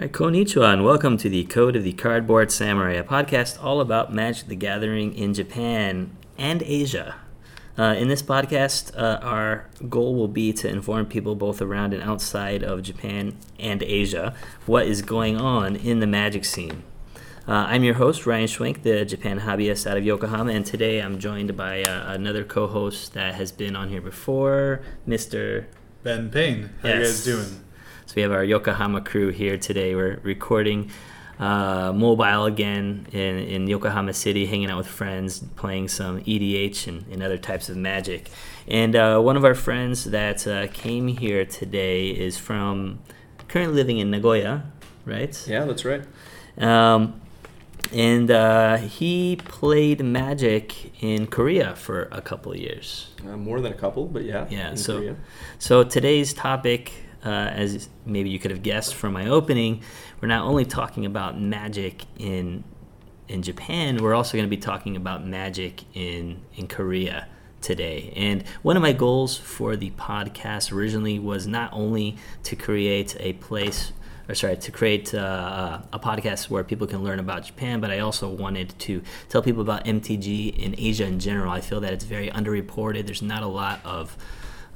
Hi, konnichiwa, and welcome to the Code of the Cardboard Samurai, a podcast all about Magic the Gathering in Japan and Asia. Uh, in this podcast, uh, our goal will be to inform people both around and outside of Japan and Asia what is going on in the magic scene. Uh, I'm your host, Ryan Schwenk, the Japan hobbyist out of Yokohama, and today I'm joined by uh, another co host that has been on here before, Mr. Ben Payne. How you guys doing? So we have our Yokohama crew here today. We're recording uh, mobile again in, in Yokohama City, hanging out with friends, playing some EDH and, and other types of magic. And uh, one of our friends that uh, came here today is from currently living in Nagoya, right? Yeah, that's right. Um, and uh, he played Magic in Korea for a couple of years. Uh, more than a couple, but yeah. Yeah, in so Korea. so today's topic, uh, as maybe you could have guessed from my opening, we're not only talking about magic in in Japan, we're also going to be talking about magic in in Korea today. And one of my goals for the podcast originally was not only to create a place or sorry, to create uh, a podcast where people can learn about Japan, but I also wanted to tell people about MTG in Asia in general. I feel that it's very underreported. There's not a lot of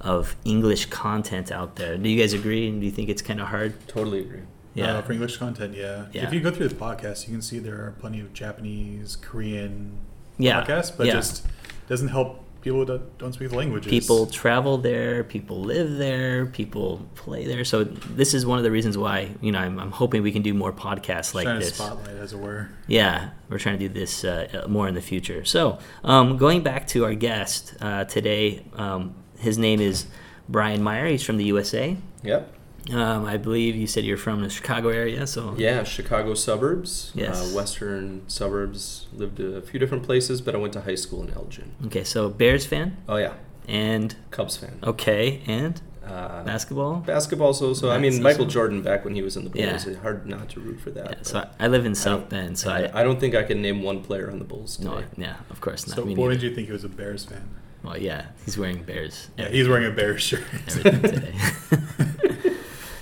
of English content out there. Do you guys agree? And do you think it's kind of hard? Totally agree. Yeah. Uh, for English content, yeah. Yeah. If you go through the podcast, you can see there are plenty of Japanese, Korean Yeah, podcasts, but yeah. just doesn't help people that don't speak the languages. people travel there, people live there, people play there. So this is one of the reasons why you know I'm, I'm hoping we can do more podcasts like trying this. to spotlight, as it were. Yeah, we're trying to do this uh, more in the future. So, um, going back to our guest uh, today, um, his name is Brian Meyer. He's from the USA. Yep. Um, I believe you said you're from the Chicago area. So Yeah, Chicago suburbs. Yes. Uh, western suburbs. Lived a few different places, but I went to high school in Elgin. okay, so Bears fan Oh yeah, and Cubs fan. okay and Uh, basketball. basketball. So, so I mean, awesome. Michael Jordan back when he was in the Bulls. Yeah. It's hard not to root for that. Yeah, so I, I live in South Bend, so I, I, I don't think I can name one player on the Bulls. no, Today. yeah, of course not. So, Me what made you think he was a Bears fan? Well, yeah, he's wearing Bears. Yeah, he's wearing a Bears shirt. everything today.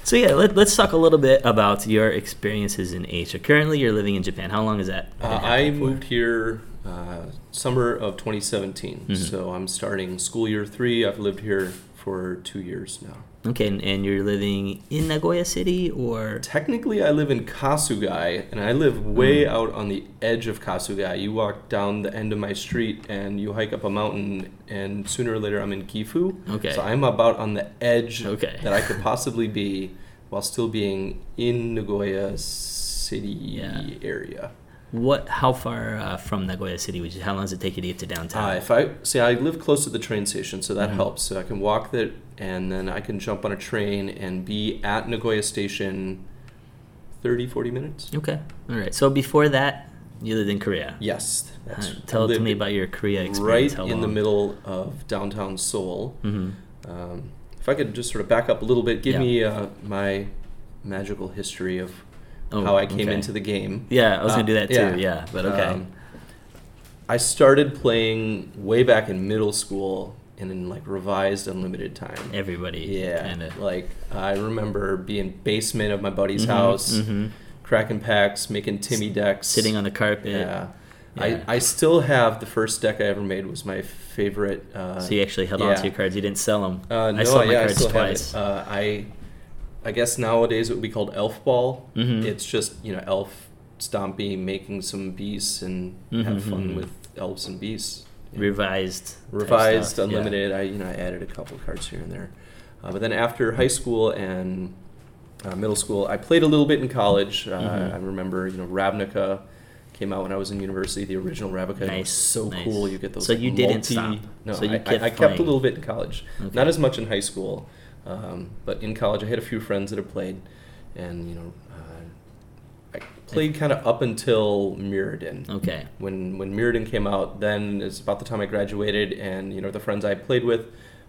so yeah, let, let's talk a little bit about your experiences in Asia. Currently, you're living in Japan. How long is that? Uh, I for? moved here uh, summer of 2017. Mhm. So I'm starting school year three. I've lived here for two years now. Okay, and, and you're living in Nagoya City, or Technically, I live in Kasugai, and I live way Mm. out on the edge of Kasugai. You walk down the end of my street, and you hike up a mountain, and sooner or later, I'm in Gifu. Okay. So I'm about on the edge Okay. that I could possibly be, while still being in Nagoya City Yeah. area. What? How far uh, from Nagoya City? Would you, how long does it take you to get to downtown? Uh, if I see, I live close to the train station, so that Mhm. helps. So I can walk there, and then I can jump on a train and be at Nagoya Station 30, 40 minutes. okay, all right. So before that, you lived in Korea. Yes, Uh, tell to me about your Korea right experience. How in the middle of downtown Seoul. hmm Um, if I could just sort of back up a little bit, give Yeah. me uh, my magical history of Oh, how I came okay. into the game. Yeah, I was gonna Uh, do that too. yeah. Yeah, but okay. Um, I started playing way back in middle school and in like revised unlimited time. Everybody. Yeah, Kind of. like I remember being basement of my buddy's Mhm, house, mhm. cracking packs, making Timmy decks, Sitting on the carpet. Yeah. Yeah. I, I still have the first deck I ever made was my favorite. Uh, So you actually held on to your cards. You didn't sell them. Uh, no, I sold my yeah, cards twice. Uh, I, I guess nowadays it would be called Elf Ball. Mhm. It's just you know Elf Stompy making some beasts and have Mhm, fun mhm. with elves and beasts. Revised. Revised, stuff, yeah. unlimited. I you know I added a couple cards here and there, uh, but then after high school and uh, middle school, I played a little bit in college. Uh, Mhm. I remember you know Ravnica came out when I was in university. The original Ravnica Nice, was so nice. cool. You get those. So you didn't stop. No, So you I, kept I, I kept a little bit in college. Okay. Not as much in high school, um, but in college I had a few friends that had played, and you know. Uh, I played kind of up until Mirrodin Okay. when when Mirrodin came out, then it's about the time I graduated, and you know the friends I played with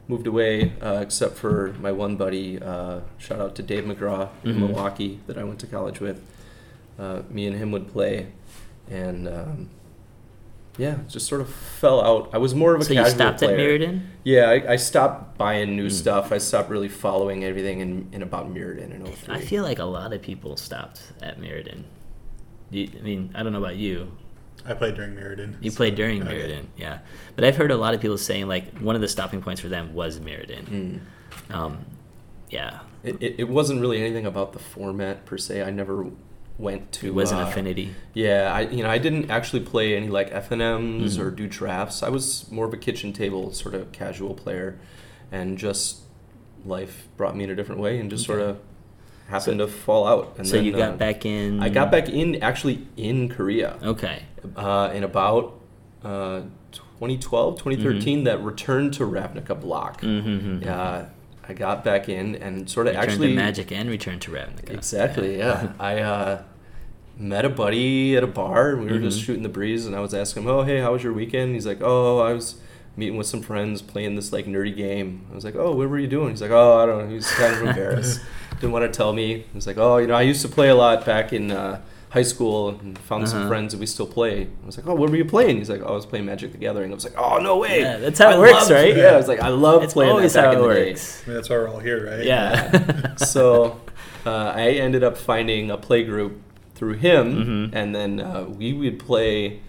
moved away, uh, except for my one buddy. Uh, shout out to Dave McGraw in Mhm. Milwaukee that I went to college with. Uh, me and him would play, and um, yeah, it just sort of fell out. I was more of a So you casual stopped player. at Mirrodin? Yeah, I, I stopped buying new stuff. I stopped really following everything in, in about Mirrodin in 03. I feel like a lot of people stopped at Mirrodin. You, I mean, I don't know about you. I played during Mirrodin. You so- played during yeah. Mirrodin, yeah. But I've heard a lot of people saying like one of the stopping points for them was Mirrodin. Mm. Um, yeah, It, it, it wasn't really anything about the format per se. I never went to. it was an uh, affinity. Yeah, I you know I didn't actually play any like FNMs Mhm. or do drafts. I was more of a kitchen table sort of casual player, and just life brought me in a different way and just Okay. sort of happened to fall out. And so then, you got uh, back in. I got back in actually in Korea Okay. uh, in about uh, 2012, 2013. Mm-hmm. That returned to Ravnica block. Mm-hmm. I got back in and sort of Return actually to Magic and Return to Ravnica. Exactly. Yeah. I uh, met a buddy at a bar. and We were just Mhm. shooting the breeze, and I was asking him, "Oh, hey, how was your weekend?" He's like, "Oh, I was meeting with some friends, playing this like nerdy game." I was like, "Oh, what were you doing?" He's like, "Oh, I don't know." He was kind of embarrassed. Didn't want to tell me. He's like, "Oh, you know, I used to play a lot back in." Uh, High school and found some Uh-huh. friends that we still play. I was like, "Oh, what were you playing?" He's like, "Oh, I was playing Magic the Gathering." I was like, "Oh, no way!" Yeah, that's how it works, loved- right? Yeah, I was like, "I love It's playing always that back how in it the day." works. I mean, that's why we're all here, right? Yeah. so uh, I ended up finding a play group through him, Mhm. and then uh, we would play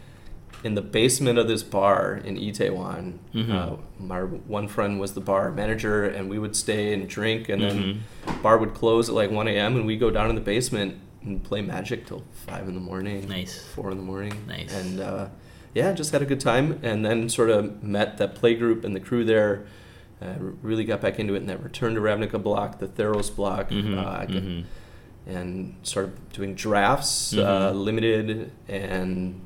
in the basement of this bar in Itaewon. Mhm. Uh, my one friend was the bar manager, and we would stay and drink, and then Mm-hmm. bar would close at like 1 a.m., and we go down in the basement and play Magic till 5 in the morning, Nice. 4 in the morning. Nice. And uh, yeah, just had a good time, and then sort of met that play group and the crew there. Uh, really got back into it and that Return to Ravnica block, the Theros block, Mhm, uh, mhm. and started doing drafts, uh, limited, and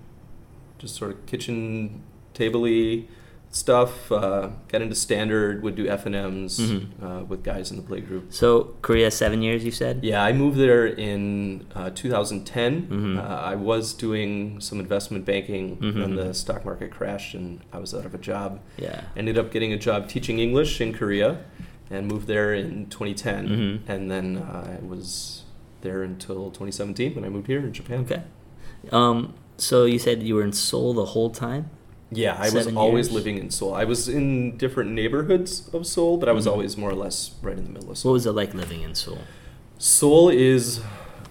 just sort of kitchen table-y stuff. Uh, got into standard, would do F and M's Mhm. uh, with guys in the play group. So Korea seven years, you said. Yeah, I moved there in uh, 2010. Mhm. Uh, I was doing some investment banking Mhm. when the stock market crashed, and I was out of a job. Yeah. Ended up getting a job teaching English in Korea, and moved there in 2010. Mhm. And then uh, I was there until 2017 when I moved here in Japan. Okay. Um. So you said you were in Seoul the whole time. Yeah, I was always years? living in Seoul. I was in different neighborhoods of Seoul, but I was Mhm. always more or less right in the middle of Seoul. What was it like living in Seoul? Seoul is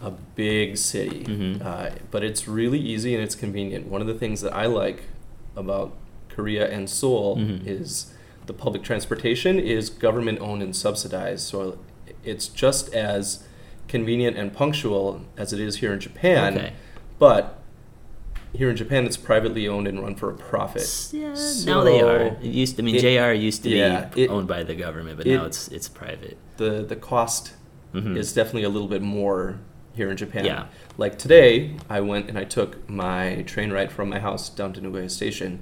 a big city, Mhm. uh, but it's really easy and it's convenient. One of the things that I like about Korea and Seoul Mhm. is the public transportation is government owned and subsidized. So it's just as convenient and punctual as it is here in Japan. Okay. But here in Japan, it's privately owned and run for a profit. Yeah, now they are. It used. I mean, it- JR used to yeah, be it- owned by the government, but it- now it's it's private. The the cost Mhm. is definitely a little bit more here in Japan. Yeah. Like today, I went and I took my train ride from my house down to Nagoya Station,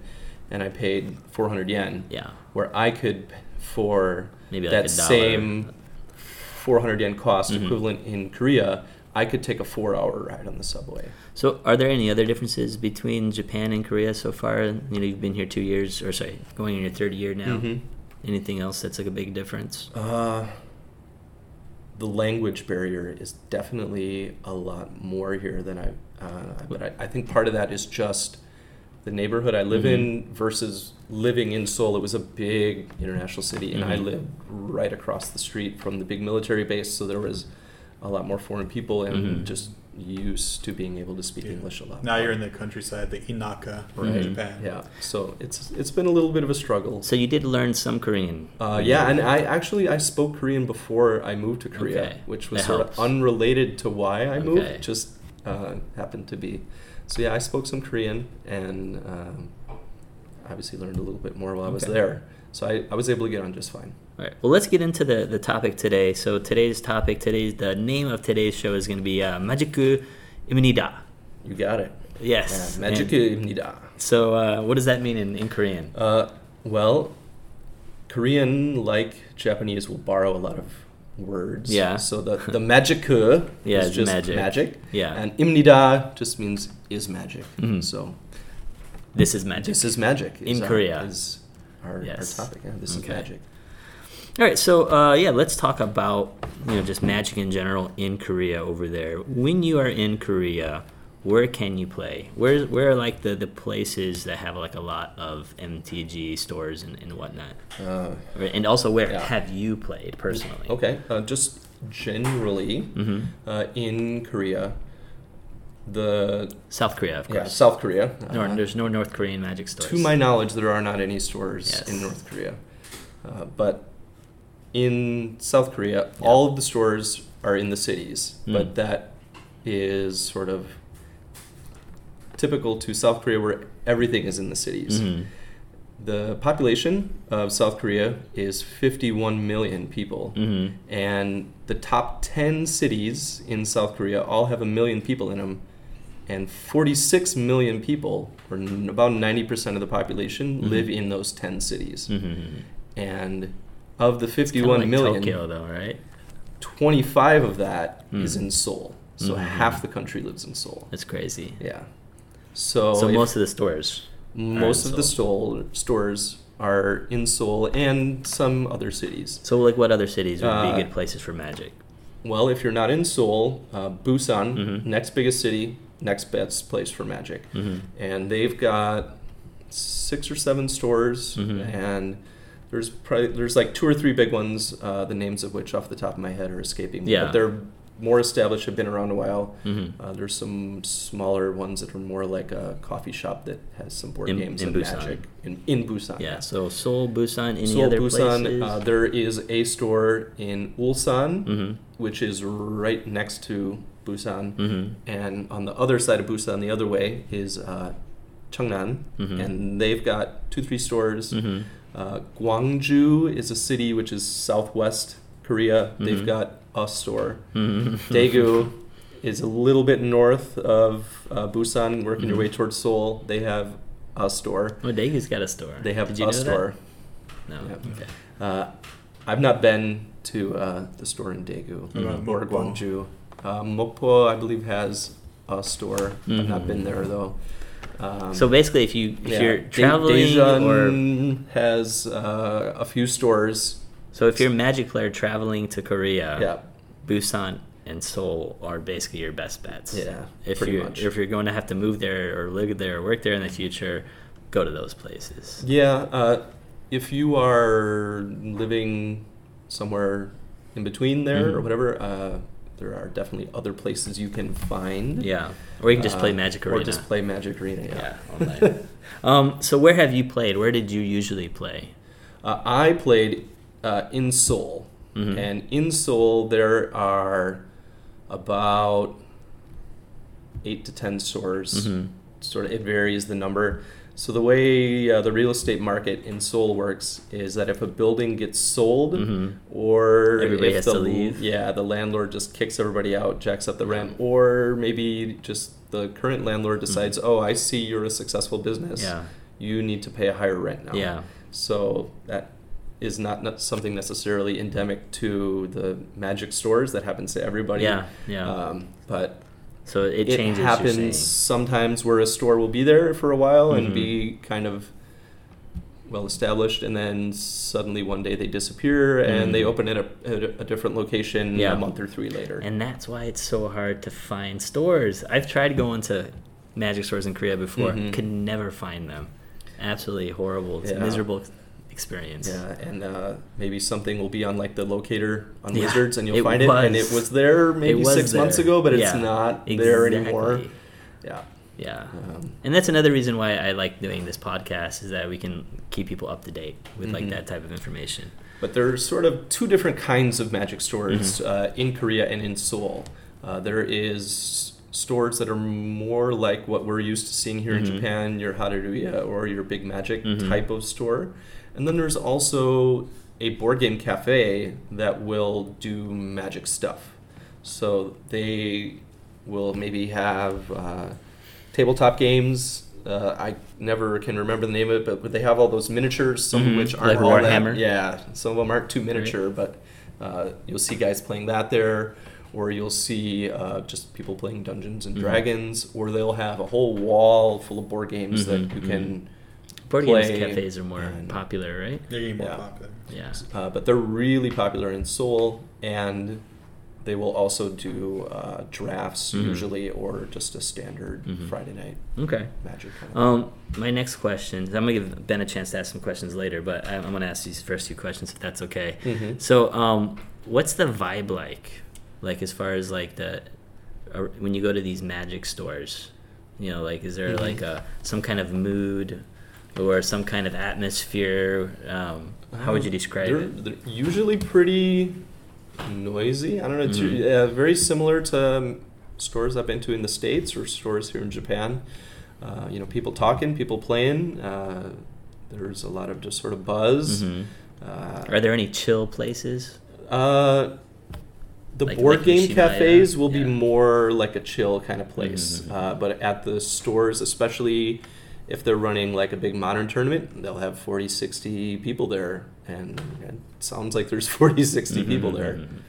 and I paid 400 yen, Yeah. where I could for Maybe like that same 400 yen cost Mhm. equivalent in Korea, I could take a four-hour ride on the subway. So, are there any other differences between Japan and Korea so far? You know, you've been here two years, or sorry, going in your third year now. Mhm. Anything else that's like a big difference? Uh, the language barrier is definitely a lot more here than I. Uh, but I, I think part of that is just the neighborhood I live in versus living in Seoul. It was a big international city, and I Mhm. lived right across the street from the big military base, so there was a lot more foreign people and Mhm. just used to being able to speak Yeah. English a lot. Now more. you're in the countryside, the Inaka Right. in Japan. Yeah, so it's it's been a little bit of a struggle. So you did learn some Korean. Uh, yeah, and I actually I spoke Korean before I moved to Korea, Okay, which was that sort helps. of unrelated to why I Okay. moved. Just uh, happened to be. So yeah, I spoke some Korean and um, obviously learned a little bit more while I was there. So I, I was able to get on just fine. All right. Well, let's get into the, the topic today. So today's topic, today's the name of today's show is going to be uh, Majiku Imnida. You got it. Yes. Yeah, magic So uh, what does that mean in, in Korean? Uh, well, Korean, like Japanese, will borrow a lot of words. Yeah. So the the magic uh, Yeah, is just magic. magic. Yeah. And imnida just means is magic. Mhm. So This is magic. this is magic. In is our- Korea. is our, Yes. our topic. Yeah, this Okay. is magic. All right, so uh, yeah, let's talk about you know just magic in general in Korea over there. When you are in Korea, where can you play? Where where are like the, the places that have like a lot of MTG stores and, and whatnot? Uh, And also, where Yeah. have you played personally? okay, uh, just generally hmm uh, in Korea, the South Korea, of yeah course. South Korea. no, uh, there's no North Korean Magic stores. To my knowledge, there are not any stores Yes. in North Korea. Uh, but in South Korea, Yeah. all of the stores are in the cities. Mm. But that is sort of typical to South Korea where everything is in the cities. Mhm. The population of South Korea is 51 million people. Mhm. And the top 10 cities in South Korea all have a million people in them. And 46 million people, or n- about 90% of the population, Mhm. live in those 10 cities. Mhm. And of the 51 like million, Tokyo, though, right? 25 of that is Mm. in Seoul. So Mhm. half the country lives in Seoul. That's crazy. Yeah. So, so most of the stores. most of the Seoul. Seoul stores are in Seoul and some other cities. So, like, what other cities would Uh, be good places for Magic? Well, if you're not in Seoul, uh, Busan, Mhm. next biggest city, next best place for Magic, Mhm. and they've got six or seven stores, Mhm. and there's probably there's like two or three big ones, uh, the names of which off the top of my head are escaping me. Yeah. but they're more established, have been around a while. Mhm. Uh, there's some smaller ones that are more like a coffee shop that has some board In- games in and Busan. Magic in in Busan. Yeah. So Seoul, Busan, any Seoul, other Busan. places? Uh, there is a store in Ulsan, Mhm. which is right next to Busan. Mhm. And on the other side of Busan, the other way, is uh, Cheongnan. Mhm. And they've got two, three stores. Mhm. Uh, Gwangju is a city which is southwest Korea. Mhm. They've got a store. Mhm. Daegu is a little bit north of uh, Busan, working your Mhm. way towards Seoul. They have a store. Oh, Daegu's got a store. They have Did you a know store. That? No. Yeah. Okay. Uh, I've not been to uh, the store in Daegu What about or Mokpo? Gwangju. Uh, Mokpo, I believe, has a store. I've not been there though. Um, So basically, if you if yeah, you're traveling or has uh, a few stores. so if you're a Magic player traveling to Korea, yeah, Busan and Seoul are basically your best bets. Yeah, If pretty you much. if you're going to have to move there or live there or work there in the future, go to those places. yeah. Uh, if you are living somewhere in between there or Mhm. whatever, uh, there are definitely other places you can find. Yeah. Or you can just play Uh, Magic Arena. Or just play Magic Arena. Yeah. Yeah. online. um, so where have you played? Where did you usually play? Uh, I played uh, in Seoul, Mhm. and in Seoul there are about eight to ten stores. Mhm. Sort of, it varies the number. So the way uh, the real estate market in Seoul works is that if a building gets sold, Mhm. or Everybody if has the, to leave. yeah, the landlord just kicks everybody out, jacks up the rent, or maybe just the current landlord decides, oh, I see you're a successful business. Mm-hmm. Yeah. You need to pay a higher rent now. Yeah. So that is not ne- something necessarily endemic to the magic stores. That happens to everybody. Yeah, yeah. Um, but So it, it, changes. you're happens sometimes where a store will be there for a while Mhm. and be kind of well established, and then suddenly one day they disappear and they Mhm. open it up at a, a different location Yeah. a month or three later. And that's why it's so hard to find stores. I've tried going to magic stores in Korea before, Mhm. could never find them. Absolutely horrible. It's Yeah. miserable experience. Yeah, and uh, maybe something will be on like the locator on Yeah, Wizards, and you'll find it, and it was there maybe was six months ago, but it's Yeah, not there anymore. Yeah. Yeah. Um, And that's another reason why I like doing this podcast is that we can keep people up to date with like Mhm. that type of information. But there's sort of two different kinds of magic stores Mhm. uh, in Korea and in Seoul. Uh, there is stores that are more like what we're used to seeing here Mhm. in Japan, your Hareruya or your Big Magic Mhm. type of store. And then there's also a board game cafe that will do magic stuff. So they will maybe have uh, tabletop games. Uh, I never can remember the name of it, but they have all those miniatures, some Mhm. of which aren't Like all that- Warhammer? yeah, some of them aren't too miniature, but uh, you'll see guys playing that there, or you'll see uh, just people playing Dungeons and Mhm. Dragons, or they'll have a whole wall full of board games Mhm, that you can. Board games cafes are more and- popular, right? They're getting more Yeah. popular. Yeah. Uh, but they're really popular in Seoul, and they will also do uh, drafts Mhm. usually, or just a standard Mhm. Friday night Okay. magic. Kind of Um, my next question. I'm gonna give Ben a chance to ask some questions later, but I'm, I'm gonna ask these first few questions if that's okay. Mhm. So, um, what's the vibe like? Like as far as like the uh, when you go to these magic stores, you know, like is there Mhm. like a some kind of mood or some kind of atmosphere? Um, how would you describe they're, it? They're usually pretty noisy. I don't know. It's Mhm. yeah, very similar to um, stores I've been to in the states or stores here in Japan. Uh, you know, people talking, people playing. Uh, there's a lot of just sort of buzz. Mhm. Uh, Are there any chill places? Uh, the Like- board like game cafes will Yeah. be more like a chill kind of place. Mhm. Uh, but at the stores, especially if they're running like a big modern tournament, they'll have 40, 60 people there. And it sounds like there's 40, 60 people Mhm, there. mhm, mhm.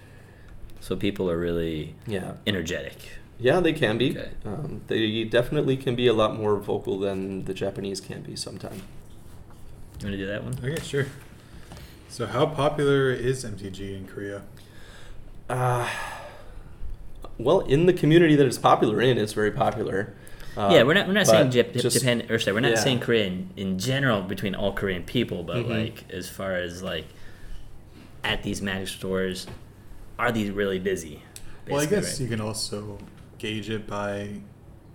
So people are really Yeah. energetic. Yeah, they can be. Okay. Um, they definitely can be a lot more vocal than the Japanese can be sometimes. You want to do that one? Okay, sure. So, how popular is MTG in Korea? Uh, well, in the community that it's popular in, it's very popular. Uh, yeah, we're not we're not saying Jap- just- Japan or sorry, we're not yeah. saying Korea in, in general between all Korean people, but Mhm. like as far as like at these magic stores, are these really busy? Well, I basically, guess right? you can also gauge it by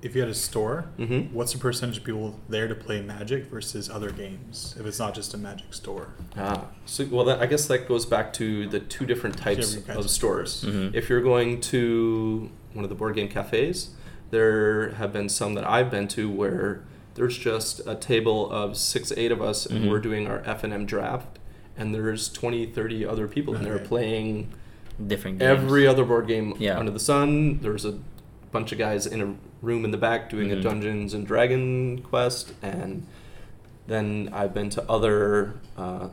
if you had a store, Mhm. what's the percentage of people there to play Magic versus other games? If it's not just a Magic store. Ah, so well, that, I guess that goes back to the two different types Different kinds of of stores. Mhm. If you're going to one of the board game cafes, there have been some that I've been to where there's just a table of six, eight of us, and Mhm. we're doing our F and M draft, and there's 20, 30 other people in there Okay. playing different games. every other board game Yeah. under the sun. There's a bunch of guys in a room in the back doing Mhm. a Dungeons and Dragon quest, and then I've been to other uh,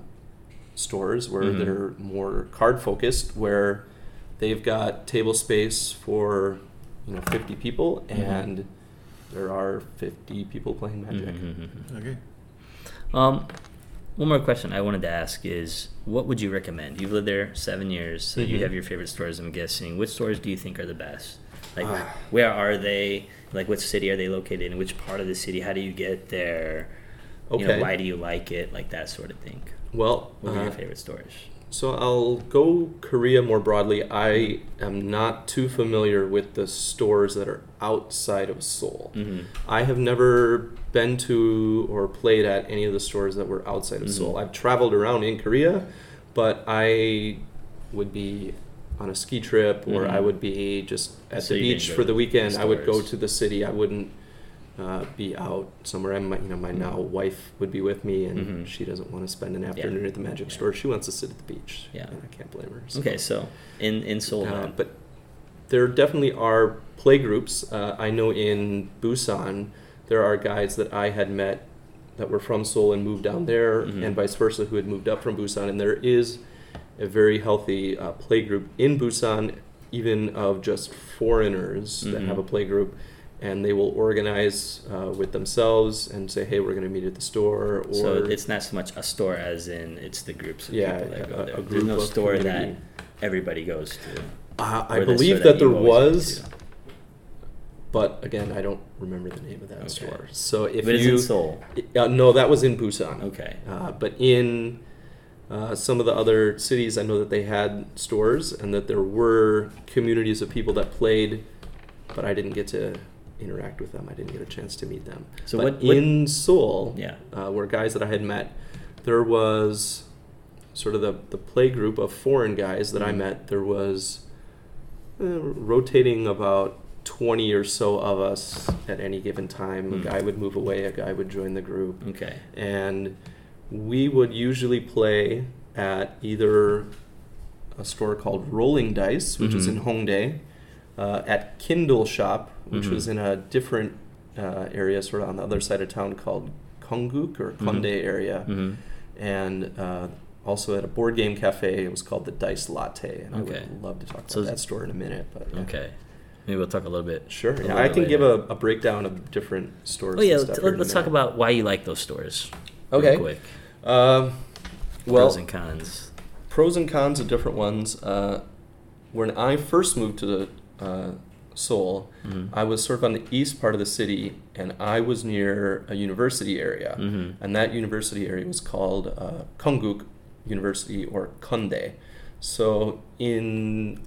stores where Mhm. they're more card focused, where they've got table space for you know 50 people, Mhm. and there are 50 people playing Magic. Mhm, mhm, mhm. Okay. Um, one more question I wanted to ask is, what would you recommend? You've lived there seven years, so you Mhm. have your favorite stores. I'm guessing. Which stores do you think are the best? Like, Ah. where are they? Like, which city are they located in? Which part of the city? How do you get there? You know, Okay. why do you like it? Like that sort of thing. Well, What are uh, your favorite stores? So I'll go Korea more broadly. I am not too familiar with the stores that are outside of Seoul. Mm-hmm. I have never been to or played at any of the stores that were outside of Mhm. Seoul. I've traveled around in Korea, but I would be on a ski trip or Mhm. I would be just at So the beach for the weekend. I would go to the city. I wouldn't uh, be out somewhere. And my, you know, my now wife would be with me, and Mhm. she doesn't want to spend an afternoon at the magic Yeah. store. She wants to sit at the beach. Yeah. and I can't blame her. so. Okay, so in in Seoul, Uh, but there definitely are play groups. Uh, I know in Busan there are guys that I had met that were from Seoul and moved down there, Mhm. and vice versa, who had moved up from Busan. And there is a very healthy uh, play group in Busan, even of just foreigners that Mhm. have a play group. And they will organize uh, with themselves and say, "Hey, we're going to meet at the store." Or so it's not so much a store as in it's the groups of Yeah, people that go a- a there. group There's no of store community. that everybody goes to. Uh, I believe store that, there was, but again, I don't remember the name of that Okay. store. So if But you Seoul. Uh, no, that was in Busan. Okay. Uh, but in uh, some of the other cities, I know that they had stores and that there were communities of people that played, but I didn't get to interact with them. I didn't get a chance to meet them. So but what- what- in Seoul, Yeah. uh, were guys that I had met. There was sort of the, the play group of foreign guys that I Mhm. met. There was uh, rotating about 20 or so of us at any given time. Mm. A guy would move away, a guy would join the group. Okay. And we would usually play at either a store called Rolling Dice, which is Mhm. in Hongdae, uh, at Kindle Shop, which Mhm. was in a different uh, area, sort of on the other side of town called Konkuk or. Konde area, Mm-hmm. and uh, also at a board game cafe. It was called the Dice Latte, and Okay. I would love to talk about So- that store in a minute. But yeah. Okay. Maybe we'll talk a little bit. Sure. Yeah, I can give a, a breakdown of different stores. Oh yeah, let's, stuff here in a let's talk about why you like those stores. real Okay. quick. Um, well, Pros and cons. pros and cons of different ones. Uh, when I first moved to the uh, Seoul, Mhm. I was sort of on the east part of the city, and I was near a university area, Mhm. and that university area was called uh, Konkuk University or Kondae. So in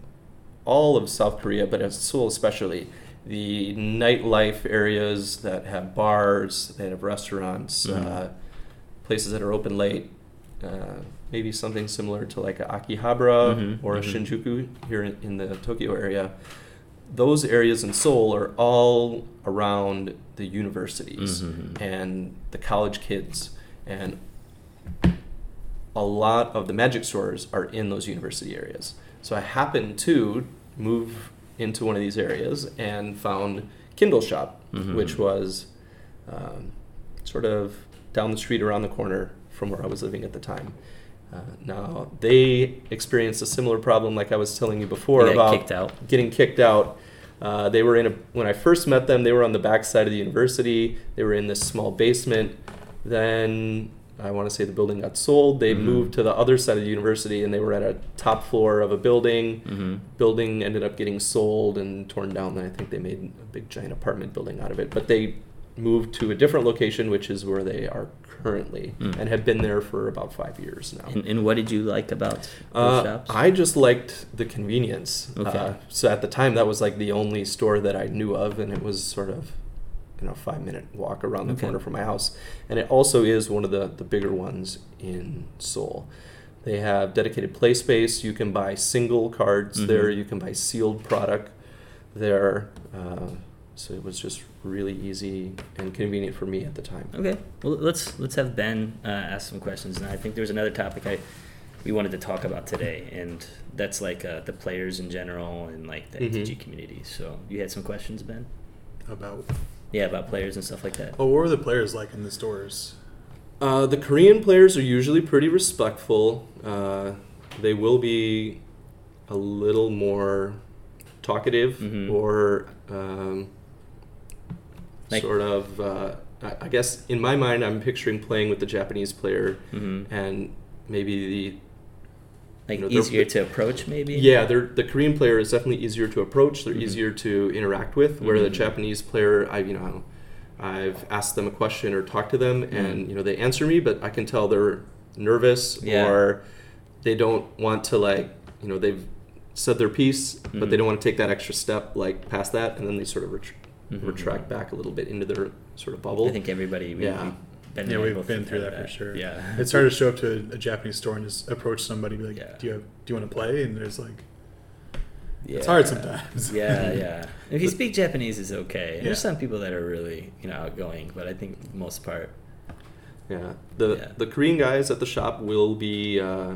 all of South Korea, but as Seoul especially, the nightlife areas that have bars, that have restaurants, Mhm. uh, places that are open late, uh, maybe something similar to like a Akihabara Mhm, or a mhm. Shinjuku here in, in the Tokyo area. Those areas in Seoul are all around the universities Mhm. and the college kids and a lot of the magic stores are in those university areas. So I happened to move into one of these areas and found Kindle Shop, Mhm. which was um, sort of down the street around the corner from where I was living at the time. Uh, now they experienced a similar problem, like I was telling you before about kicked out. getting kicked out. Uh, they were in a when I first met them. They were on the back side of the university. They were in this small basement. Then I want to say the building got sold. They Mhm. moved to the other side of the university, and they were at a top floor of a building. Mm-hmm. Building ended up getting sold and torn down. And I think they made a big giant apartment building out of it. But they moved to a different location, which is where they are currently, Mm. and have been there for about five years now. And, and what did you like about those Uh, shops? I just liked the convenience. Okay. Uh, so at the time, that was like the only store that I knew of, and it was sort of, you know, five minute walk around the Okay. corner from my house. And it also is one of the the bigger ones in Seoul. They have dedicated play space. You can buy single cards Mhm. there. You can buy sealed product there. Uh, so it was just really easy and convenient for me at the time. Okay. Well, let's let's have Ben uh, ask some questions. And I think there's another topic I we wanted to talk about today, and that's like uh, the players in general and like the. MTG community. So you had some questions, Ben? About Yeah, about players and stuff like that. well, what were the players like in the stores? Uh, the Korean players are usually pretty respectful. Uh, they will be a little more talkative Mhm. or um, Like- sort of. Uh, I guess in my mind, I'm picturing playing with the Japanese player hmm and maybe the Like You know, easier to approach, maybe. yeah, they're, the Korean player is definitely easier to approach. They're Mhm. easier to interact with. Where the Mhm. Japanese player, I you know, I've asked them a question or talked to them, and Mhm. you know they answer me, but I can tell they're nervous Yeah. or they don't want to like you know they've said their piece, but they Mhm. don't want to take that extra step like past that, and then they sort of ret- Mhm. retract back a little bit into their sort of bubble. I think everybody. We, Yeah. we've been yeah, we've been through had that, for sure. Yeah. It's hard to show up to a, a Japanese store and just approach somebody, and be like, Yeah. "Do you have, do you want to play?" And there's like, Yeah. It's hard sometimes. yeah, yeah. If you speak Japanese, it's okay. Yeah. There's some people that are really, you know, outgoing, but I think most part. yeah, the Yeah. the Korean guys at the shop will be uh,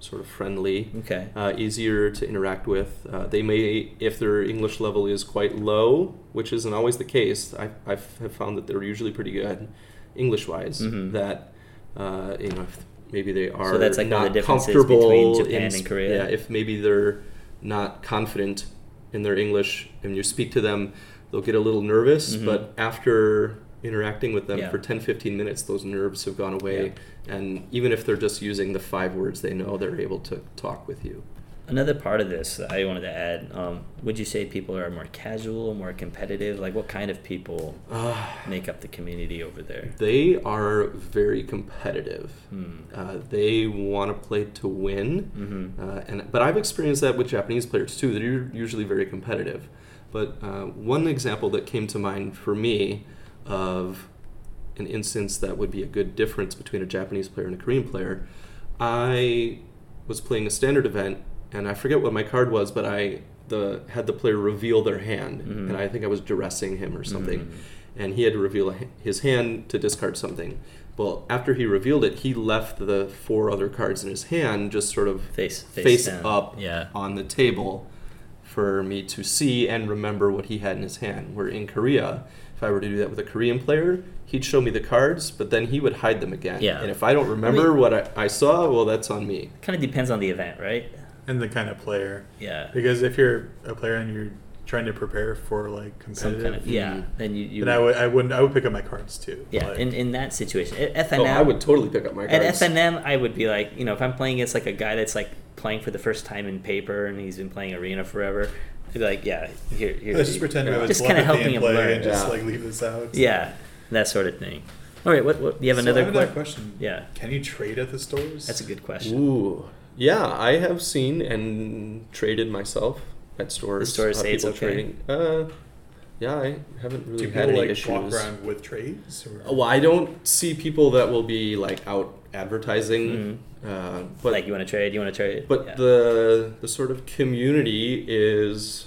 sort of friendly. Okay. uh, easier to interact with. Uh, they may, if their English level is quite low, which isn't always the case, I I've have found that they're usually pretty good English wise. Mhm. That uh, you know, if maybe they are so that's like not the comfortable between Japan in and Korea. Yeah, if maybe they're not confident in their English and you speak to them, they'll get a little nervous. Mhm. But after interacting with them Yeah. for 10 15 minutes those nerves have gone away and even if they're just using the five words they know they're able to talk with you Another part of this that I wanted to add, um, would you say people are more casual, more competitive? Like, what kind of people make up the community over there? They are very competitive. Hmm. Uh, they want to play to win, Mm-hmm. uh, and but I've experienced that with Japanese players too. They're usually very competitive. But uh, one example that came to mind for me of an instance that would be a good difference between a Japanese player and a Korean player, I was playing a standard event, and I forget what my card was, but I the had the player reveal their hand, Mhm. and I think I was duressing him or something Mhm. and he had to reveal a, his hand to discard something. Well, after he revealed it, he left the four other cards in his hand just sort of Face, face, face up Yeah. on the table for me to see and remember what he had in his hand. Where in Korea, if I were to do that with a Korean player, he'd show me the cards, but then he would hide them again. Yeah. And if I don't remember mean- what I, I saw, well, that's on me. Kind of depends on the event, right? and the kind of player. Yeah. Because if you're a player and you're trying to prepare for like competitive, kind of yeah. Mhm. Then you, you then I would I wouldn't I would pick up my cards too. yeah. Like, in, in that situation, at FNM, Oh, I would totally pick up my cards. At. FNM, I would be like, you know, if I'm playing against like a guy that's like playing for the first time in paper and he's been playing arena forever, I'd be like, yeah, here, here. Let's just pretend we have a just kind of helping in him play learn. and just Yeah. like leave this out. Yeah, that sort of thing. All right, what, what do you have So another I have another que- question. Yeah, Can you trade at the stores? that's a good question. Ooh, yeah, I have seen and traded myself at stores. The stores uh, say it's people okay? Trading. Uh, yeah, I haven't Do really people had any like issues. walk around with trades? Or? Well, I don't see people that will be like out advertising, uh, but like you want to trade, you want to trade. but yeah. the the sort of community is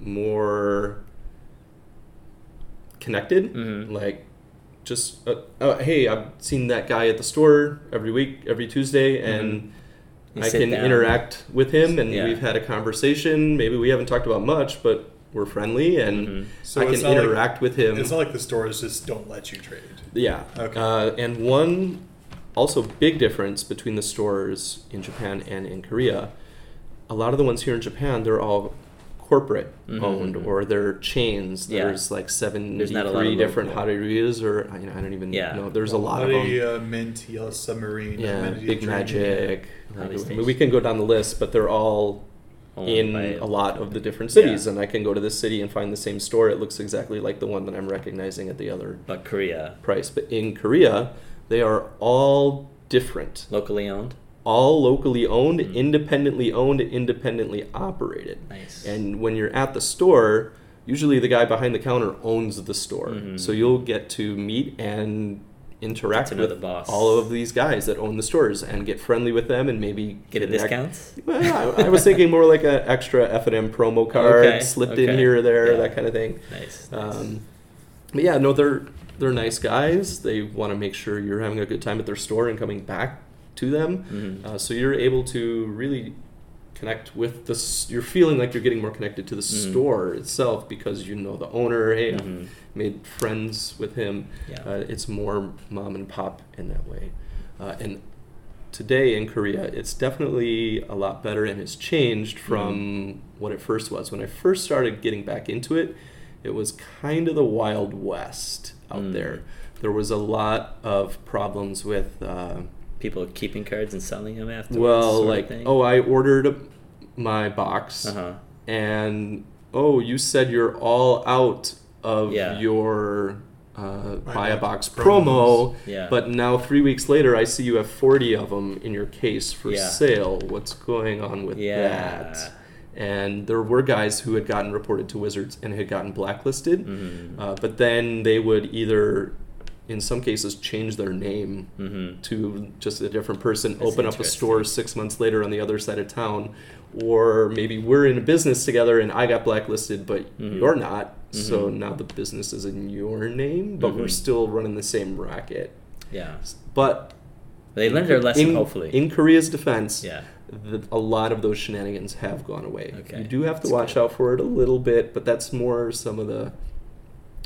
more connected. Mhm. Like, just uh, oh, hey, I've seen that guy at the store every week, every Tuesday, and You I can down. interact with him, and Yeah. we've had a conversation. Maybe we haven't talked about much, but we're friendly, and Mhm. So I can not like- interact with him. It's not like the stores just don't let you trade. Yeah. Okay. Uh, and one also big difference between the stores in Japan and in Korea, a lot of the ones here in Japan, they're all corporate Mhm, owned mhm. or they're chains. Yeah. There's like There's not a lot 73 different local. Hareruyas or I, I don't even Yeah. know. There's a lot of Holiday, them. Uh, Mint, Yellow Submarine, Yeah, Big Dream. Magic. All Like, I mean, we can go down the list, but they're all Owned in a lot of the different cities, Yeah. and I can go to this city and find the same store. It looks exactly like the one that I'm recognizing at the other But Korea, price. But in Korea, they are all different, locally owned. all locally owned, Mm. independently owned, independently operated. Nice. And when you're at the store, usually the guy behind the counter owns the store, Mhm. so you'll get to meet and interact Get to know with all of these guys that own the stores and get friendly with them and maybe Get a discount. well, I, I was thinking more like an extra F and M promo card Okay, slipped in here or there, Yeah. that kind of thing. Nice. nice. Um, but yeah, no, they're they're nice guys. They want to make sure you're having a good time at their store and coming back to them. Mhm. Uh, so you're able to really connect with the. You're feeling like you're getting more connected to the Mhm. store itself because you know the owner. Hey, I've Mhm. made friends with him. Yeah. Uh, it's more mom and pop in that way. Uh, and today in Korea, it's definitely a lot better and has changed from Mm-hmm. what it first was. When I first started getting back into it, it was kind of the Wild West out Mm. there. There was a lot of problems with, uh, People keeping cards and selling them afterwards. well, like, oh, I ordered my box Uh-huh. and oh, you said you're all out of Yeah. your uh, Buy buy a box box promo. Yeah. but now three weeks later, I see you have 40 of them in your case for Yeah. sale. What's going on with Yeah. that? And there were guys who had gotten reported to Wizards and had gotten blacklisted, Mhm. uh, but then they would either, in some cases, change their name Mhm. to just a different person, That's open up a store six months later on the other side of town, or maybe we're in a business together and I got blacklisted, but Mhm. you're not. So Mhm. now the business is in your name, but we're Mhm. still running the same racket. Yeah. But They learned their lesson, in, hopefully. In Korea's defense, yeah. the, a lot of those shenanigans have gone away. Okay, You do have to that's watch good. out for it a little bit, but that's more some of the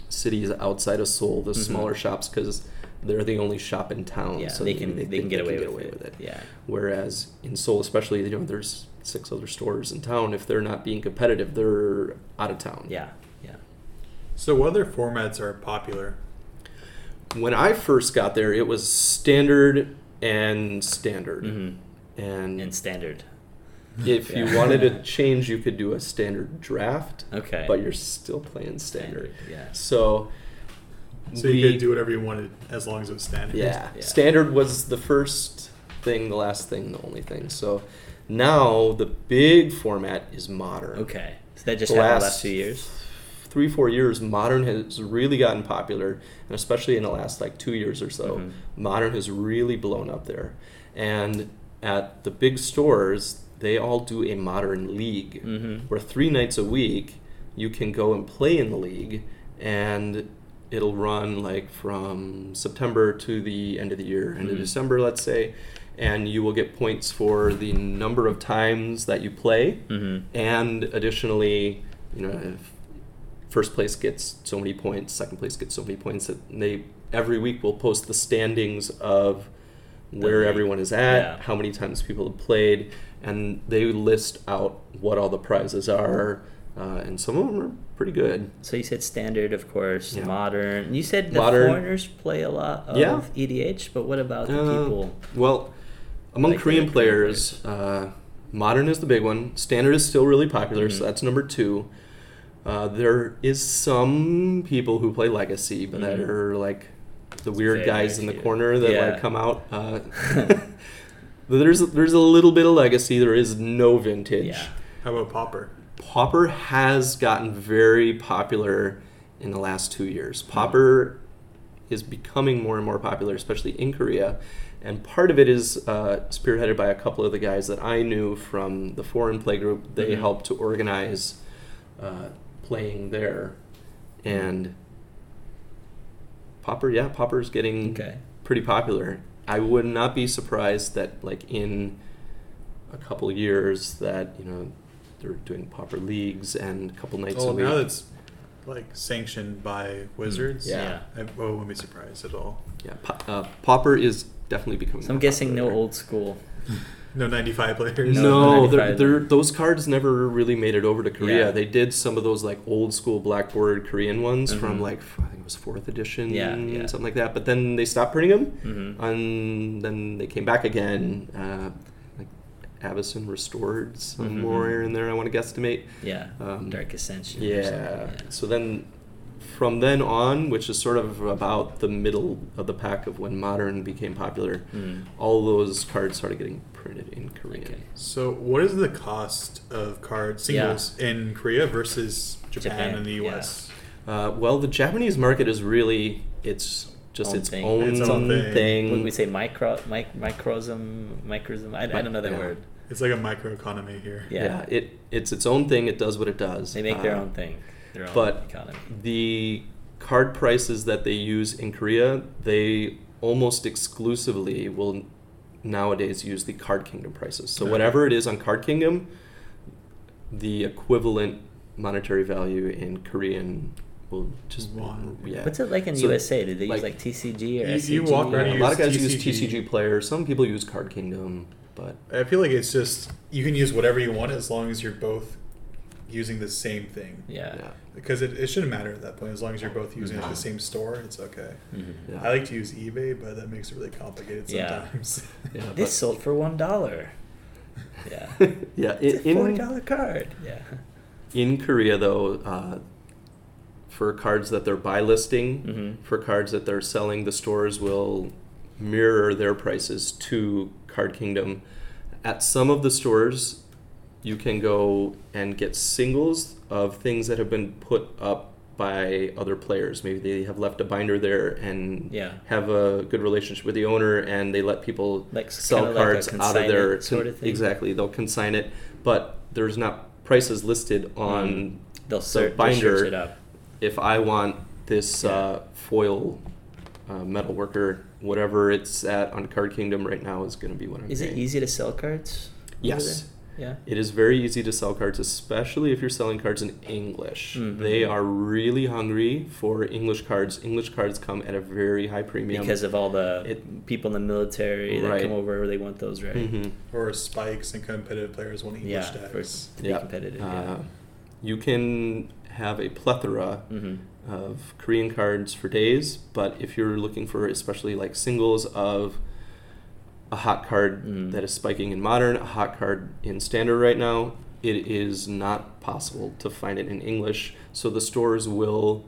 cities outside of Seoul, the Mhm. smaller shops, because they're the only shop in town. Yeah. so they can they, think can get away, with, it. Yeah. Whereas in Seoul, especially, you know, there's six other stores in town. If they're not being competitive, they're out of town. Yeah. Yeah. So what other formats are popular? When I first got there, it was standard and standard. hmm And, And standard. if you wanted to change, you could do a standard draft, Okay. but you're still playing standard. Yeah. So, So we- you could do whatever you wanted as long as it was standard. Yeah. Yeah. Standard was the first thing, the last thing, the only thing. So now the big format is modern. Okay. So that just The happened the last last few years. Three, four years, modern has really gotten popular, and especially in the last like two years or so, Mhm. modern has really blown up there. And at the big stores, they all do a modern league Mm-hmm. where three nights a week you can go and play in the league and it'll run like from September to the end of the year, end of Mhm. December, let's say, and you will get points for the number of times that you play, Mm-hmm. and additionally, you know, if first place gets so many points, second place gets so many points, that they every week will post the standings of where everyone is at, Yeah. how many times people have played, and they list out what all the prizes are, uh, and some of them are pretty good. So you said standard, of course, Yeah. modern. You said the Modern. foreigners play a lot of Yeah. EDH, but what about the Uh, people? Well, among Like Korean Korean players, uh, Modern is the big one. Standard is still really popular, Mhm. so that's number two. Uh, there is some people who play Legacy, but that Mhm. are like the weird Very, guys very in the few. corner that Yeah. like come out. Uh, there's there's a little bit of Legacy. There is no vintage. Yeah. How about Pauper? Pauper has gotten very popular in the last two years. Pauper is becoming more and more popular, especially in Korea. And part of it is uh, spearheaded by a couple of the guys that I knew from the foreign play group. They Mhm. helped to organize uh, playing there. And Pauper, yeah, Pauper's getting Okay. pretty popular. I would not be surprised that like in a couple years that you know they're doing Pauper leagues and a couple nights Oh, a week. now that's like sanctioned by Wizards. Yeah. I, I wouldn't be surprised at all. yeah, pa- uh, pauper is definitely becoming. So I'm more guessing no old school. No 95 players. No, No, 95 they're, they're, those cards never really made it over to Korea. Yeah. They did some of those like old school blackboard Korean ones from Mhm. like I think it was fourth edition, Yeah, yeah. something like that. But then they stopped printing them, hmm and then they came back again. Uh, like Avacyn restored some Mhm. more in there. I want to guesstimate. Yeah. Um, Dark Ascension. or Yeah. So then, from then on, which is sort of about the middle of the pack of when modern became popular, Mm. all those cards started getting printed in Korean. Okay. So, what is the cost of card singles in Korea versus Japan, Japan, and the yeah. US? Uh, well, the Japanese market is really it's just Own its thing. own Its own thing. thing. What do we say? Micro, mic, microsm, microsm. I, I don't know that Yeah. word. It's like a microeconomy here. Yeah. Yeah. it it's its own thing. It does what it does. They make their Uh, own thing, their own but economy. the card prices that they use in Korea, they almost exclusively will nowadays use the Card Kingdom prices. So Okay. whatever it is on Card Kingdom, the equivalent monetary value in Korean will just Won. yeah. What's it like in So, USA? Do they like- use like TCG or You- SCG? you walk Yeah, around a lot of use guys use TCG. TCG players. Some people use Card Kingdom, but I feel like it's just you can use whatever you want as long as you're both using the same thing. Yeah. yeah, Because it, it shouldn't matter at that point. As long as you're both using like, the same store, it's okay. Mhm. yeah. I like to use eBay, but that makes it really complicated sometimes. yeah, This sold for one dollar. Yeah. yeah. It's a in- four dollar card. Yeah. In Korea, though, uh, for cards that they're buy listing, Mhm. for cards that they're selling, the stores will mirror their prices to Card Kingdom. At some of the stores, you can go and get singles of things that have been put up by other players. Maybe they have left a binder there and Yeah. have a good relationship with the owner, and they let people Like sell kinda like cards out of their sort of thing? exactly. They'll consign it, but there's not prices listed on Mm. They'll the search, binder. search it up. If I want this Yeah. uh, foil uh, Metalworker, whatever it's at on Card Kingdom right now is going to be what I'm. Is it easy to sell cards? Yes. There? Yeah. It is very easy to sell cards, especially if you're selling cards in English. Mhm. They are really hungry for English cards. English cards come at a very high premium. Because of all the It- people in the military that Right. come over, they want those, right? Mhm. or spikes and competitive players want English Yeah, for, decks. to be Yeah. competitive. Uh, yeah. you can have a plethora hmm of Korean cards for days, but if you're looking for especially like singles of a hot card Mm. that is spiking in modern, a hot card in standard right now, it is not possible to find it in English. So the stores will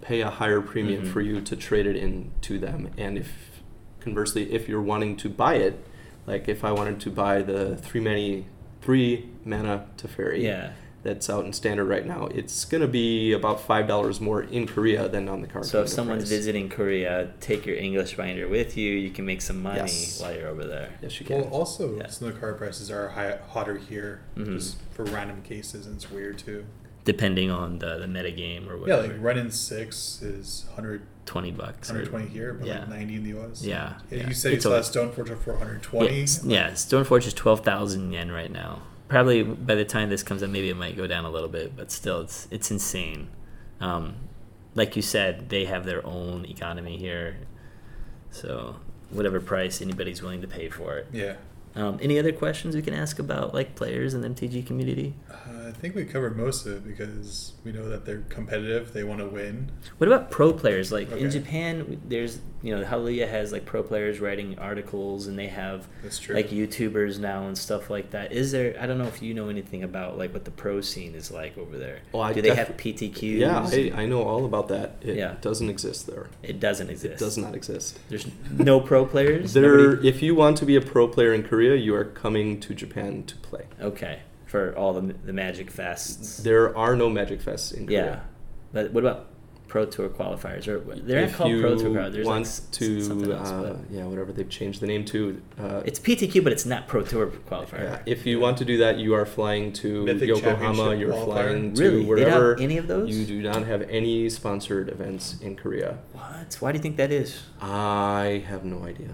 pay a higher premium Mhm. for you to trade it in to them. And if conversely, if you're wanting to buy it, like if I wanted to buy the three mana three mana Teferi, Yeah. That's out in standard right now. It's going to be about five dollars more in Korea than on the card. So if someone's price. visiting Korea, take your English binder with you. You can make some money Yes. while you're over there. yes, you can. Well, also Yeah. some of the card prices are high, hotter here, Mhm. just for random cases, and it's weird too. Depending on the, the meta game or Yeah, whatever. like Renin six is 100, 20 bucks. or- 120 here, but yeah. like 90 in the US. Yeah, Yeah, yeah. You said you It's a- saw Stoneforge for 120. Yeah, s- yeah, Stoneforge is 12,000 yen right now. Probably by the time this comes out, maybe it might go down a little bit, but still, it's it's insane. Um, like you said, they have their own economy here, so whatever price anybody's willing to pay for it. Yeah. Um, any other questions we can ask about like players in the MTG community? Uh, I think we covered most of it because we know that they're competitive. They want to win. What about pro players? Like in Japan, there's you know Hareruya has like pro players writing articles, and they have That's true. like YouTubers now and stuff like that. Is there? I don't know if you know anything about like what the pro scene is like over there. Oh, I Do they def- have PTQs? Yeah, I, I know all about that. It Yeah. doesn't exist there. it doesn't exist. It does not exist. There's no pro players. There, Nobody- if you want to be a pro player in Korea, you are coming to Japan to play. Okay, for all the the Magic Fests. There are no Magic Fests in Korea. Yeah, but what about Pro Tour qualifiers? Or they're not if called you Pro Tour qualifiers. There's want like to, something else, uh, yeah, whatever they've changed the name to. Uh, it's PTQ, but it's not Pro Tour qualifier. yeah, if you want to do that, you are flying to Mythic Yokohama. You're qualifier? flying to Really? They don't have wherever. any of those? You do not have any sponsored events in Korea. What? Why do you think that is? I have no idea.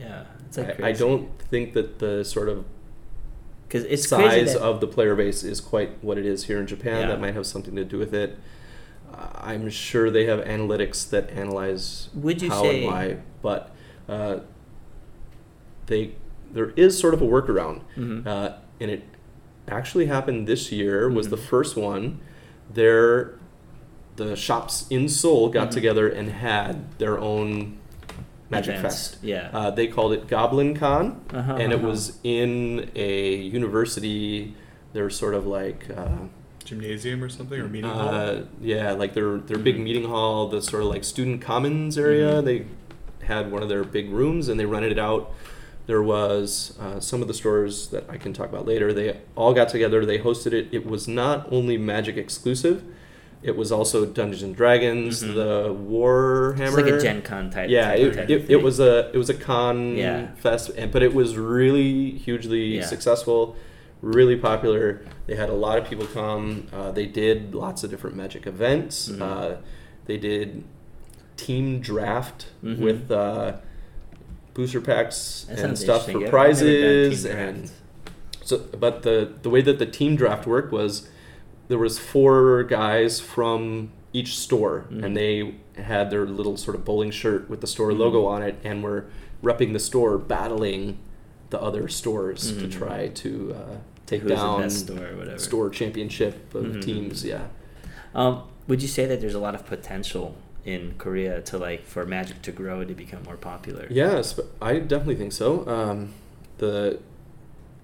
Yeah, it's like I, I don't think that the sort of because it's crazy size that- of the player base is quite what it is here in Japan. Yeah. That might have something to do with it. Uh, I'm sure they have analytics that analyze Would you how say- and why, but uh, they there is sort of a workaround, Mhm. uh, and it actually happened this year. Was the Mhm. first one. There, the shops in Seoul got Mhm. together and had their own Magic Events, Fest. yeah. Uh, they called it Goblin Con, Uh-huh, and it uh-huh. was in a university. They're sort of like, uh, Gymnasium or something or meeting hall. uh, yeah, like their their big Mhm. meeting hall, the sort of like student commons area. Mhm. They had one of their big rooms, and they rented it out. There was uh, some of the stores that I can talk about later. They all got together. They hosted it. It was not only Magic exclusive. It was also Dungeons and Dragons, Mhm. the Warhammer. It's like a Gen Con type. Yeah, type, it, type it, it was a it was a con Yeah. fest, and, but it was really hugely Yeah. successful, really popular. They had a lot of people come. Uh, they did lots of different Magic events. Mhm. Uh, they did team draft Mhm. with uh, booster packs That and stuff for Yeah, I've never done prizes and so. But the the way that the team draft worked was there was four guys from each store Mhm. and they had their little sort of bowling shirt with the store Mhm. logo on it and were repping the store battling the other stores to Mhm. try to uh, take Who's the down best store store championship of Mhm. teams yeah Um, would you say that there's a lot of potential in Korea to like for Magic to grow to become more popular? Yes, but I definitely think so. Um, the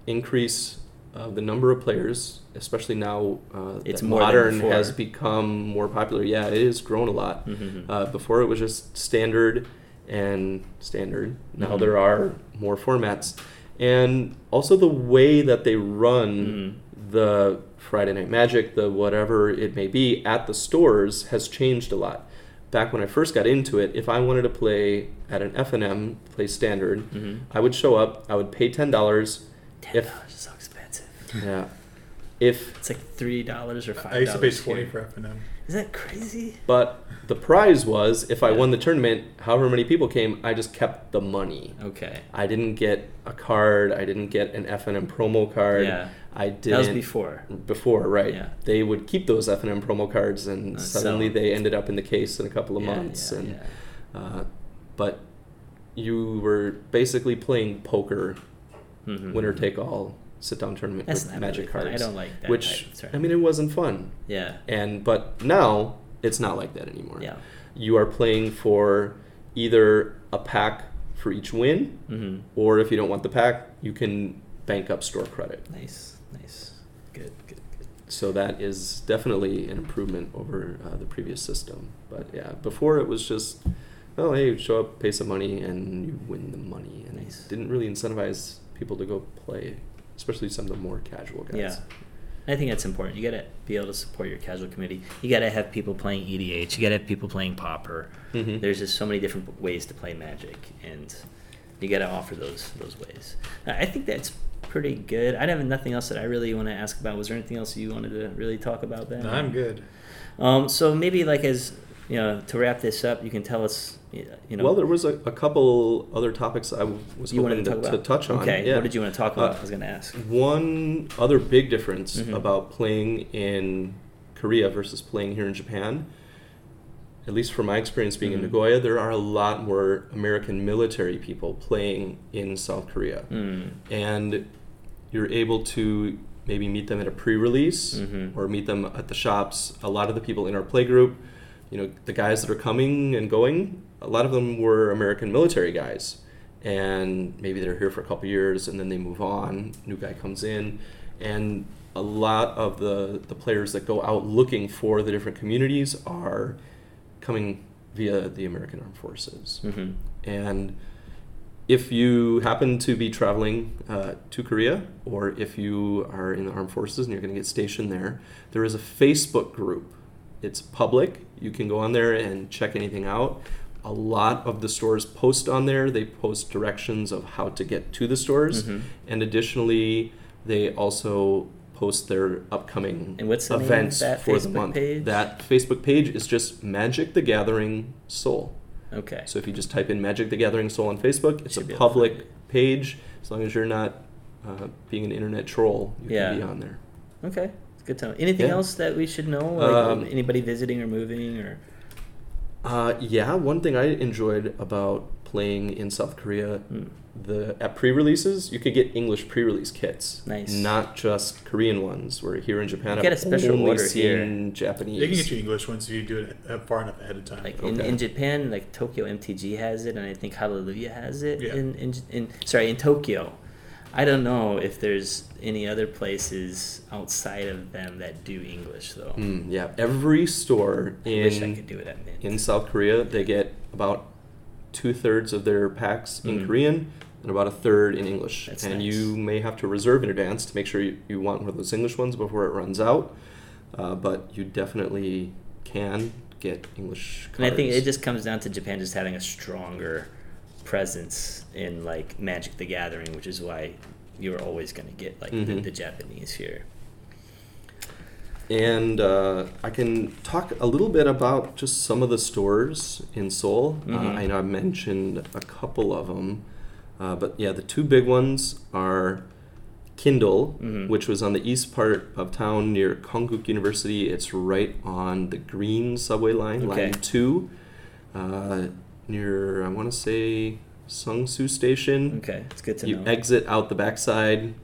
increase of the number of players, especially now uh, It's modern has become more popular. Yeah, it has grown a lot. Mhm. Uh, before it was just standard and standard. Now Mhm. there are more formats, and also the way that they run Mhm. the Friday Night Magic, the whatever it may be, at the stores has changed a lot. Back when I first got into it, if I wanted to play at an FNM, play standard, Mhm. I would show up. I would pay ten dollars. Ten If dollars is so expensive. Yeah, if It's like three dollars or five. I used to pay twenty for F and M. Is that crazy? but the prize was if I won the tournament, however many people came, I just kept the money. Okay. I didn't get a card. I didn't get an FNM promo card. Yeah. I didn't. That was before. Before, right? Yeah. They would keep those FNM promo cards, and Uh, suddenly sell. they ended up in the case in a couple of Yeah, months. yeah, and yeah. Uh, but you were basically playing poker, Mhm. winner take all, sit down tournament That's with magic really cards. I don't like that Which I mean, it wasn't fun. Yeah. And but now it's not like that anymore. Yeah. You are playing for either a pack for each win, Mm-hmm. or if you don't want the pack, you can bank up store credit. Nice. Nice. Good. Good. Good. So that is definitely an improvement over uh, the previous system. But yeah, before it was just, oh hey, show up, pay some money, and you win the money, and Nice. it didn't really incentivize people to go play, especially some of the more casual guys. Yeah. I think that's important. You gotta be able to support your casual committee. You gotta have people playing EDH. You gotta have people playing Pauper. Mhm. There's just so many different ways to play Magic, and you gotta offer those those ways. I I think that's pretty good. I don't have nothing else that I really want to ask about. Was there anything else you wanted to really talk about? Ben? No, I'm good. Um, so maybe like as you know, to wrap this up, you can tell us, you know. well, there was a, a couple other topics I was you hoping to to, talk to touch on. Okay. Yeah. What did you want to talk about? Uh, I was gonna ask. One other big difference Mhm. about playing in Korea versus playing here in Japan at least from my experience being Mhm. in Nagoya, there are a lot more American military people playing in South Korea. Mm. And you're able to maybe meet them at a pre-release Mhm. or meet them at the shops. A lot of the people in our play group, you know, the guys that are coming and going, a lot of them were American military guys. And maybe they're here for a couple years and then they move on. New guy comes in. And a lot of the, the players that go out looking for the different communities are coming via the American Armed Forces. Mhm. And if you happen to be traveling uh, to Korea, or if you are in the armed forces and you're going to get stationed there, there is a Facebook group. It's public. You can go on there and check anything out. A lot of the stores post on there. They post directions of how to get to the stores, Mhm. and additionally, they also post their upcoming the events for the month. page? That Facebook page is just Magic the Gathering Seoul. Okay. So if you just type in Magic the Gathering Seoul on Facebook, it's a Should be able to find public page. As long as you're not uh, being an internet troll, you Yeah. can be on there. Okay. It's good to know. Anything Yeah. else that we should know? Like Um, anybody visiting or moving or Uh, yeah, one thing I enjoyed about playing in South Korea, Hmm. the at pre-releases, you could get English pre-release kits, Nice. not just Korean ones. Where here in Japan, You get I've a special only order here. seen Japanese. They can get you English ones if you do it far enough ahead of time. like in, in Japan, like Tokyo MTG has it, and I think Hareruya has it. Yeah. In, in in sorry in Tokyo, I don't know if there's any other places outside of them that do English though. Mm, yeah, every store I wish I in could do it at in South Korea, they get about two thirds of their packs in Mhm. Korean and about a third in English. That's and nice. you may have to reserve in advance to make sure you, you want one of those English ones before it runs out. Uh, but you definitely can get English cards. And I think it just comes down to Japan just having a stronger presence in like Magic the Gathering, which is why you're always going to get like the, Mhm. the Japanese here. And uh, I can talk a little bit about just some of the stores in Seoul. Uh, Mhm. I know I mentioned a couple of them, uh, but yeah, the two big ones are Kindle, Mhm. which was on the east part of town near Konkuk University. It's right on the green subway line, Okay. line two, uh, near I want to say Seongsu Station. Okay, it's good to You know. You exit out the backside,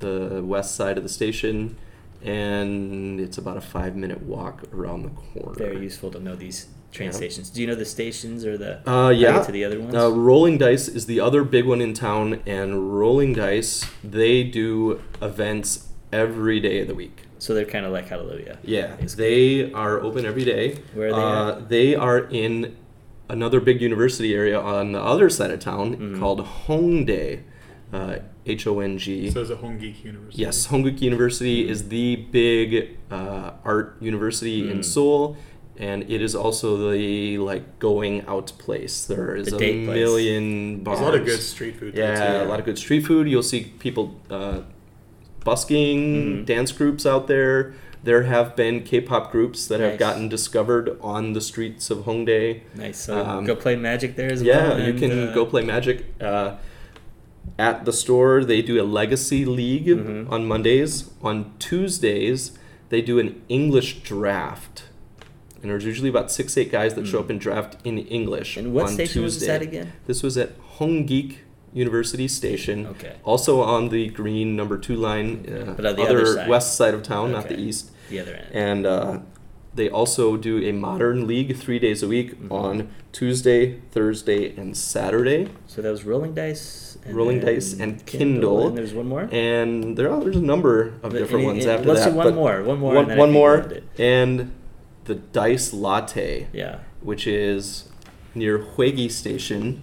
the west side of the station, and it's about a five minute walk around the corner. Very useful to know these train Yeah. stations. Do you know the stations or the Uh, to yeah. to the other ones? Uh, Rolling Dice is the other big one in town, and Rolling Dice, they do events every day of the week. so they're kind of like Hareruya. Yeah, basically. they are open every day. Where are they Uh, they are in another big university area on the other side of town Mhm. called Hongdae, uh, H O N G. So it's a Hongik University. Yes, Hongik University is the big uh, art university in Mm. Seoul, and it is also the like going out place. There is The a place. million bars. There's a lot of good street food. there, Yeah, too. a lot of good street food. You'll see people uh, busking, Mhm. dance groups out there. There have been K-pop groups that have gotten discovered on the streets of Hongdae. Nice. So Um, go play Magic there as Yeah, well. you can uh, go play Magic. Uh, at the store, they do a Legacy League Mhm. on Mondays. On Tuesdays, they do an English draft. And there's usually about six, eight guys that show Mm. up and draft in English And what on station was Tuesday. that again? This was at Hongik University Station. Okay. Also on the green number two line, uh, But on the other, other west side of town, not the east. The other end. And uh, they also do a modern league three days a week Mhm. on Tuesday, Thursday, and Saturday. so that was Rolling Dice. And Rolling Dice and Kindle. And there's one more. And there are there's a number of But different ones after let's that. do one more. One more. One, and one more. we'll end it. And the Dice Latte, Yeah. which is near Hoegi Station,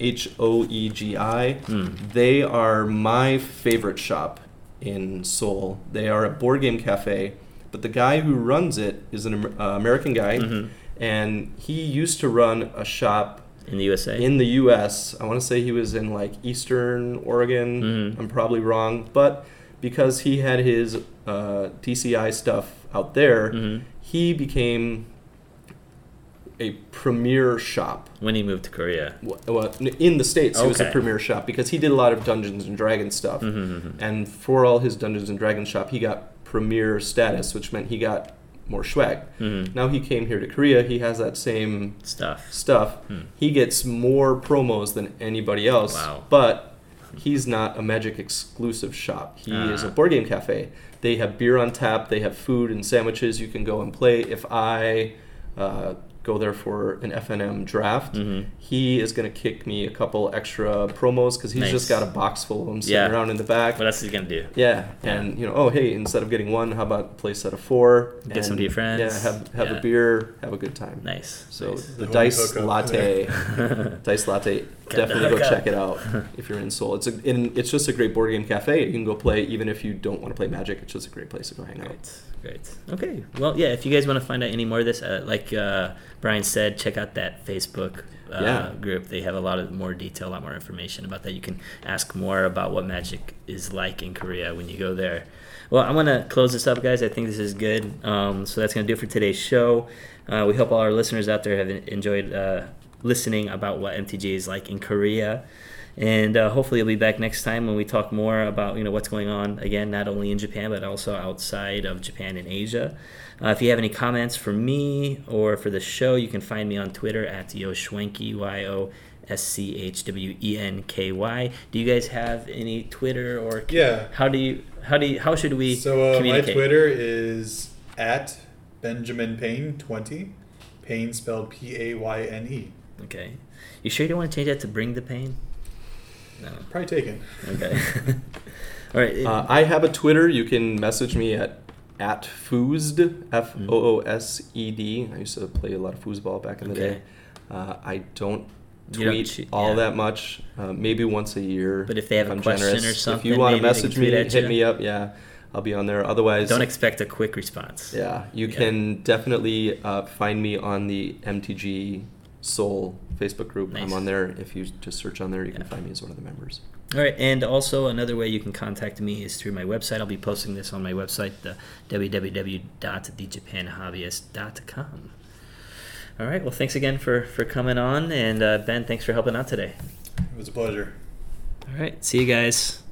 H O E G I. Hmm. They are my favorite shop in Seoul. They are a board game cafe, but the guy who runs it is an uh, American guy, Mhm. and he used to run a shop In the USA. in the U.S. I want to say he was in like Eastern Oregon. Mhm. I'm probably wrong, but because he had his uh, DCI stuff out there, Mhm. he became a premier shop. when he moved to Korea. Well, in the states, he was a premier shop because he did a lot of Dungeons and Dragons stuff. Mhm. And for all his Dungeons and Dragons shop, he got premier status, which meant he got more swag. Mhm. Now he came here to Korea, he has that same Stuff. stuff. Hmm. He gets more promos than anybody else. Wow. But he's not a Magic exclusive shop. He is a board game cafe. They have beer on tap. They have food and sandwiches. You can go and play. If I uh, go there for an FNM draft, Mhm. he is going to kick me a couple extra promos because he's Nice. just got a box full of them sitting Yeah. around in the back. What else is he gonna do? Yeah, Yeah. and you know, oh hey, instead of getting one, how about a play set of four? Get and, some to your friends. Yeah, have have Yeah. a beer, have a good time. Nice. So nice. the The dice latte, dice latte, definitely go hookup. check it out if you're in Seoul. It's a, and it's just a great board game cafe. You can go play even if you don't want to play Magic. It's just a great place to go hang out. Great, great. Okay, well, yeah. If you guys want to find out any more of this, uh, like uh, Brian said, check out that Facebook uh, Yeah. group. They have a lot of more detail, a lot more information about that. You can ask more about what magic is like in Korea when you go there. Well, I'm gonna close this up, guys. I think this is good. Um, so that's gonna do it for today's show. Uh, we hope all our listeners out there have enjoyed uh, listening about what MTG is like in Korea. And uh, hopefully you'll be back next time when we talk more about you know what's going on again, not only in Japan but also outside of Japan and Asia. Uh, if you have any comments for me or for the show, you can find me on Twitter at yoschwenky y o s c h w e n k y. Do you guys have any Twitter or Yeah. How do you how do you, how should we So uh, my? Twitter is at Benjamin Payne twenty, Payne spelled P A Y N E. Okay, you sure you don't want to change that to bring the pain? No. Probably taken. Okay. All right. Uh, I have a Twitter. You can message me at at foosed f o o s e d. I used to play a lot of foosball back in the Okay. day. Uh, I don't You don't tweet all yeah. that much. Uh, maybe once a year. But if they have a I'm question or something, if you want to message me, hit you. me up. Yeah, I'll be on there. Otherwise, don't expect a quick response. Yeah, you Yeah. can definitely uh, find me on the MTG Seoul Facebook group. Nice. I'm on there. If you just search on there, you can find me as one of the members. All right, and also another way you can contact me is through my website. I'll be posting this on my website, the www.thejapanhobbyist.com. All right, well, thanks again for for coming on, and uh, Ben, thanks for helping out today. It was a pleasure. All right, see you guys.